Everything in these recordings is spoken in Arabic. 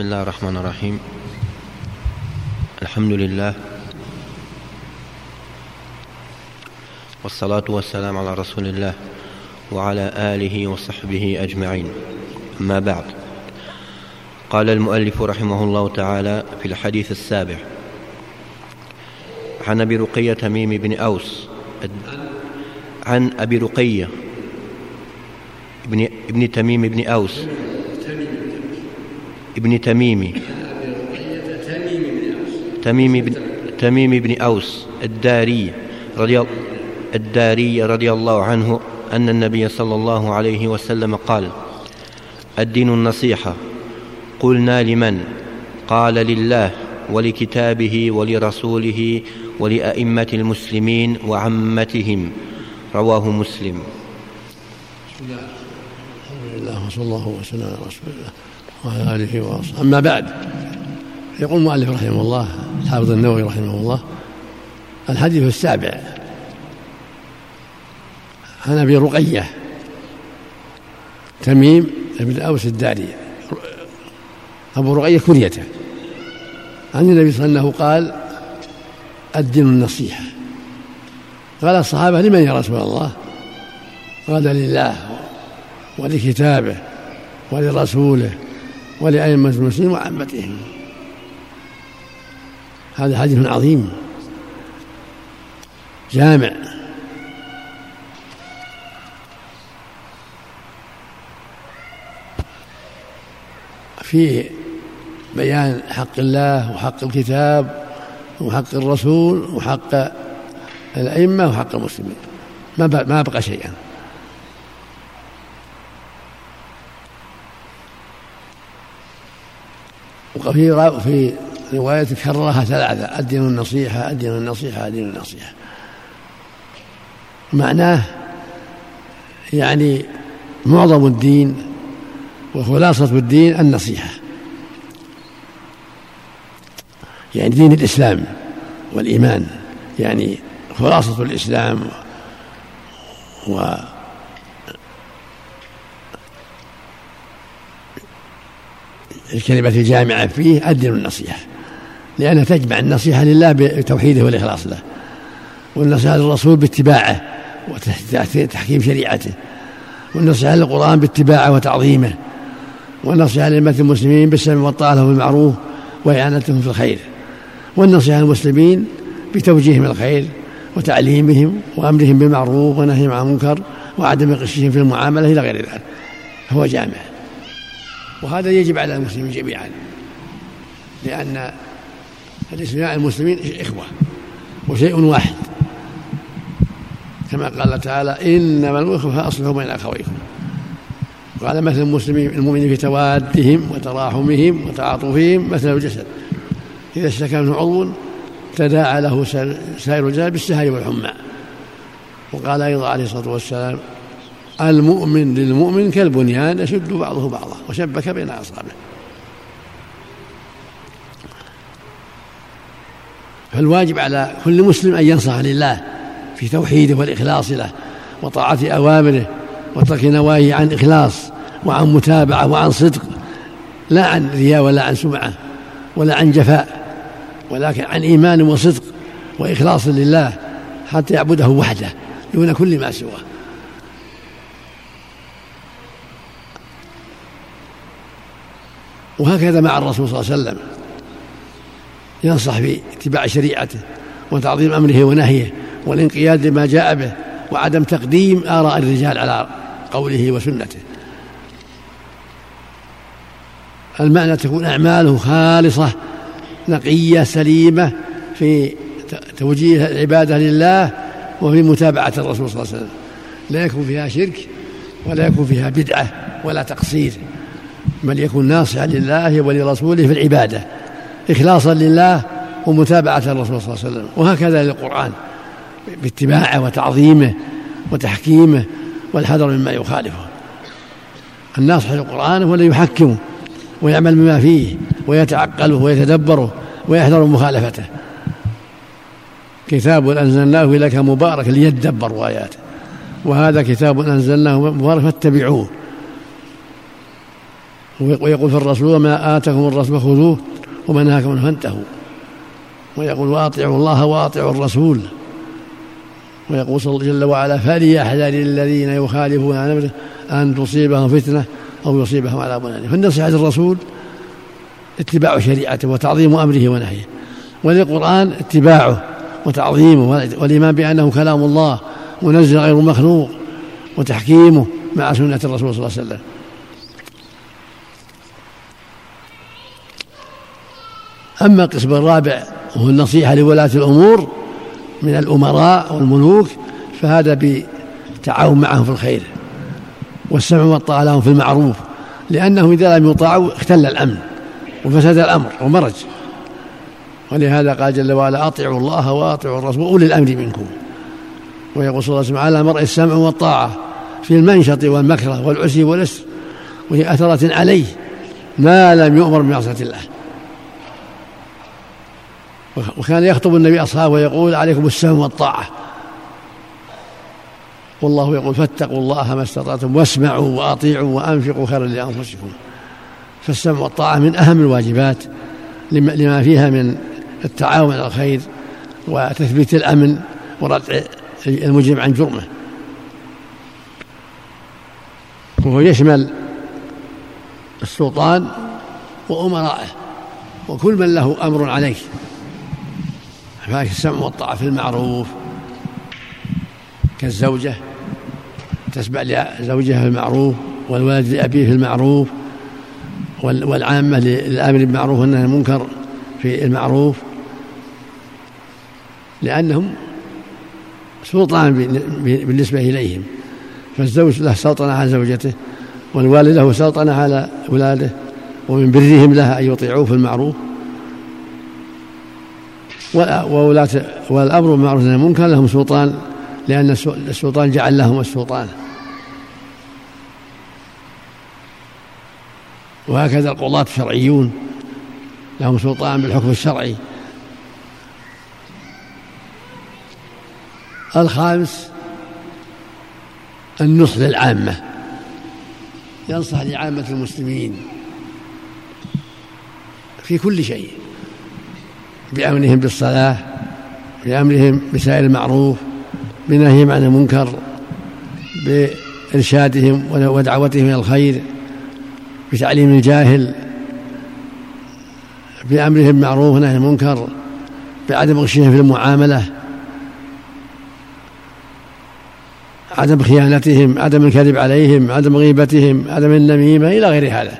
بسم الله الرحمن الرحيم الحمد لله والصلاة والسلام على رسول الله وعلى آله وصحبه أجمعين أما بعد قال المؤلف رحمه الله تعالى في الحديث السابع عن أبي رقية تميم بن أوس عن أبي رقية ابن, ابن تميم بن أوس ابن تميم تميم بن تميم بن أوس الداري رضي الداري رضي الله عنه أن النبي صلى الله عليه وسلم قال الدين النصيحة. قلنا لمن؟ قال لله ولكتابه ولرسوله ولأئمة المسلمين وعمتهم. رواه مسلم. بسم الله الحمد لله وصلى الله وسلم على رسول الله. وعلى آله وأصحابه. أما بعد يقول المؤلف رحمه الله الحافظ النووي رحمه الله الحديث السابع عن أبي رقية تميم بن أوس الداري. أبو رقية كنيته. عن النبي صلى الله عليه وسلم قال الدين النصيحة. قال الصحابة لمن يا رسول الله؟ قال لله ولكتابه ولرسوله. ولأئمة المسلمين وعامتهم. هذا حديث عظيم. جامع. فيه بيان حق الله وحق الكتاب وحق الرسول وحق الأئمة وحق المسلمين. ما بقى شيئا. وفي في رواية كررها ثلاثة. الدين النصيحة الدين النصيحة الدين النصيحة. معناه يعني معظم الدين وخلاصة الدين النصيحة. يعني دين الإسلام والإيمان. يعني خلاصة الإسلام و الكلمة الجامعة فيه الدين النصيحة لأنها تجمع النصيحة لله بتوحيده والإخلاص له والنصيحة للرسول باتباعه وتحكيم شريعته والنصيحة للقرآن باتباعه وتعظيمه والنصيحة لأئمة المسلمين بالسمع والطاعة لهم بالمعروف وإعانتهم في الخير والنصيحة للمسلمين بتوجيههم الخير وتعليمهم وأمرهم بالمعروف ونهيهم عن المنكر وعدم غشهم في المعاملة إلى غير ذلك. هو جامع. وهذا يجب على المسلمين جميعا لأن الإسلام المسلمين إخوة وشيء واحد. كما قال تعالى إنما الإخوة فأصلحوا بين أخويكم قال مثل المسلمين المؤمنين في توادهم وتراحمهم وتعاطفهم مثل الجسد. إذا اشتكى منه عضو تداعى له سائر الجسد بالسهر والحمى. وقال أيضا عليه الصلاة والسلام المؤمن للمؤمن كالبنيان يشد بعضه بعضا وشبك بين أصابعه فالواجب على كل مسلم أن ينصح لله في توحيده والإخلاص له وطاعة أوامره وترك نواهيه عن إخلاص وعن متابعة وعن صدق لا عن رياء ولا عن سمعة ولا عن جفاء ولكن عن إيمان وصدق وإخلاص لله حتى يعبده وحده دون كل ما سواه. وهكذا مع الرسول صلى الله عليه وسلم. ينصح في اتباع شريعته وتعظيم أمره ونهيه والانقياد لما جاء به وعدم تقديم آراء الرجال على قوله وسنته. المعنى تكون أعماله خالصة نقية سليمة في توجيه العبادة لله وفي متابعة الرسول صلى الله عليه وسلم. لا يكون فيها شرك ولا يكون فيها بدعة ولا تقصير. بل يكون ناصحا لله ولرسوله في العبادة إخلاصا لله ومتابعة الرسول صلى الله عليه وسلم وهكذا للقرآن باتباعه وتعظيمه وتحكيمه والحذر مما يخالفه. الناصح للقران هو الذي يحكمه ويعمل بما فيه ويتعقله ويتدبره ويحذر مخالفته. كتاب أنزلناه إليك مبارك ليدبروا آياته. وهذا كتاب أنزلناه مبارك فاتبعوه. ويقول في الرسول وما آتاكم الرسول فخذوه وما نهاكم عنه فانتهوا. ويقول واطيعوا الله واطيعوا الرسول. ويقول صلى جل وعلا فليحذر الذين يخالفون عن أمره أن تصيبهم فتنة أو يصيبهم عذاب أليم. فالنصيحه الرسول اتباع شريعته وتعظيم أمره ونهيه. وللقرآن اتباعه وتعظيمه والإيمان بأنه كلام الله منزل غير مخلوق وتحكيمه مع سنة الرسول صلى الله عليه وسلم. أما القسم الرابع وهو النصيحة لولاة الأمور من الأمراء والملوك فهذا بالتعاون معهم في الخير والسمع والطاعة لهم في المعروف لأنهم إذا لم يطاعوا اختل الأمن وفسد الأمر ومرج. ولهذا قال جل وعلا أطيعوا الله وأطيعوا الرسول وأولي الأمر منكم. ويقول صلى الله عليه وسلم على مرء السمع والطاعة في المنشط والمكره والعسر والأسر وهي أثرة عليه ما لم يؤمر بمعصية الله. وكان يخطب النبي أصحابه ويقول عليكم السمع والطاعة. والله يقول فاتقوا الله ما استطعتم واسمعوا وأطيعوا وأنفقوا خيرا لأنفسكم. فالسمع والطاعة من أهم الواجبات لما فيها من التعاون على الخير وتثبيت الأمن وردع المجرم عن جرمه. وهو يشمل السلطان وأمرائه وكل من له أمر عليه. السمع والطاعة في المعروف. كالزوجة تسمع لزوجها في المعروف والولد لأبيه في المعروف والعامة للآمر بالمعروف والنهي عن المنكر في المعروف. لأنهم سلطان بالنسبة إليهم. فالزوج له سلطنة على زوجته والوالد له سلطنة على أولاده ومن برهم لها أن يطيعوه في المعروف. وولاة والأمر بالمعروف والنهي المنكر لهم سلطان لأن السلطان جعل لهم السلطان. وهكذا القضاة الشرعيون لهم سلطان بالحكم الشرعي. الخامس النصح للعامة. ينصح لعامة المسلمين في كل شيء. بأمرهم بالصلاة بأمرهم بسائر المعروف بنهيهم عن المنكر بإرشادهم ودعوتهم إلى الخير بتعليم الجاهل بأمرهم بالمعروف ونهي المنكر بعدم غشهم في المعاملة عدم خيانتهم عدم الكذب عليهم عدم غيبتهم عدم النميمة إلى غير هذا.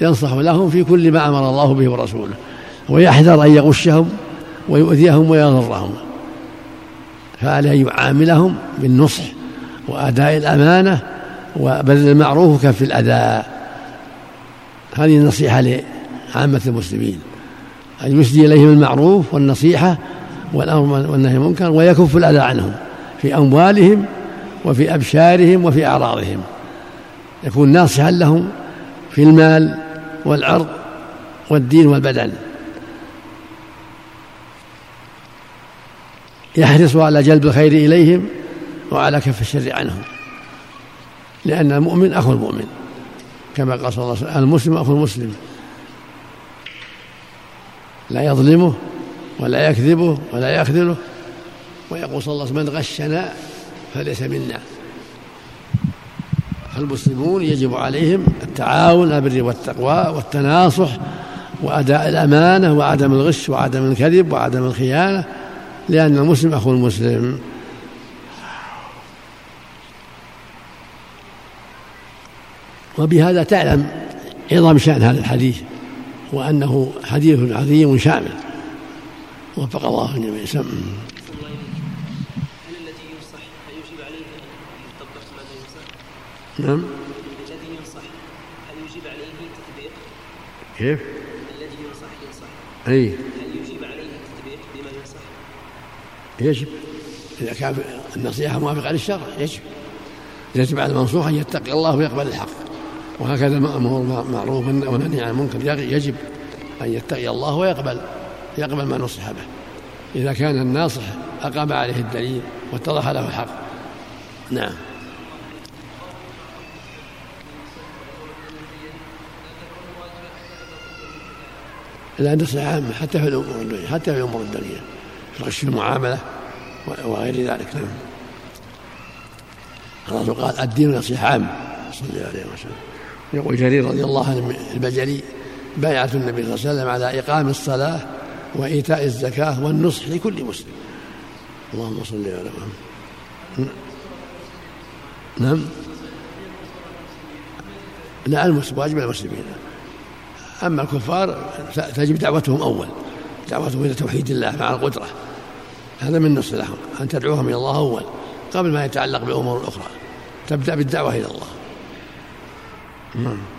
ينصح لهم في كل ما أمر الله به ورسوله. ويحذر أن يغشهم ويؤذيهم ويضرهم فعليه أن يعاملهم بالنصح وأداء الأمانة وبذل المعروف وكف الأذى هذه النصيحة لعامة المسلمين أن يسدي إليهم المعروف والنصيحة والأمر والنهي المنكر ويكف الأذى عنهم في أموالهم وفي أبشارهم وفي أعراضهم. يكون ناصحا لهم في المال والعرض والدين والبدن. يحرص على جلب الخير إليهم وعلى كف الشر عنهم. لأن المؤمن أخو المؤمن كما قال صلى الله عليه وسلم المسلم أخو المسلم. لا يظلمه ولا يكذبه ولا يخذله. ويقول صلى الله عليه وسلم من غشنا فليس منا. فالمسلمون يجب عليهم التعاون على البر والتقوى والتناصح وأداء الأمانة وعدم الغش وعدم الكذب وعدم الخيانة. لأن المسلم أخو المسلم وبهذا تعلم عظم شأن هذا الحديث وأنه حديث عظيم شامل وفق الله الجميع سم نعم الذي ينصح هل يجيب عليه التطبيق؟ كيف؟ الذي ينصح ينصح أي هل يجيب عليه التطبيق بما ينصح؟ يجب. إذا كان النصيحة موافقة للشرع يجب. يجب على المنصوح أن يتقي الله ويقبل الحق. وهكذا المأمور معروف والنهي عن المنكر. يجب أن يتقي الله ويقبل يقبل ما نصح به. إذا كان الناصح أقام عليه الدليل واتضح له الحق. نعم. لا النصيحة عامة حتى في الأمور الدنيا حتى في الأمور الدنيا. الغش في المعاملة وغير ذلك نعم. الرسول قال الدين نصيحة عامة صلى الله عليه وسلم. يقول جرير رضي الله عنه البجلي بايعة النبي صلى الله عليه وسلم على إقام الصلاة وإيتاء الزكاة والنصح لكل مسلم. اللهم صل على محمد. نعم. لا المسلم واجب المسلمين. أما الكفار تجب دعوتهم أول دعوتهم إلى توحيد الله مع القدرة. هذا من نص لهم أن تدعوهم إلى الله أول قبل ما يتعلق بالأمور الأخرى. تبدأ بالدعوة إلى الله. نعم.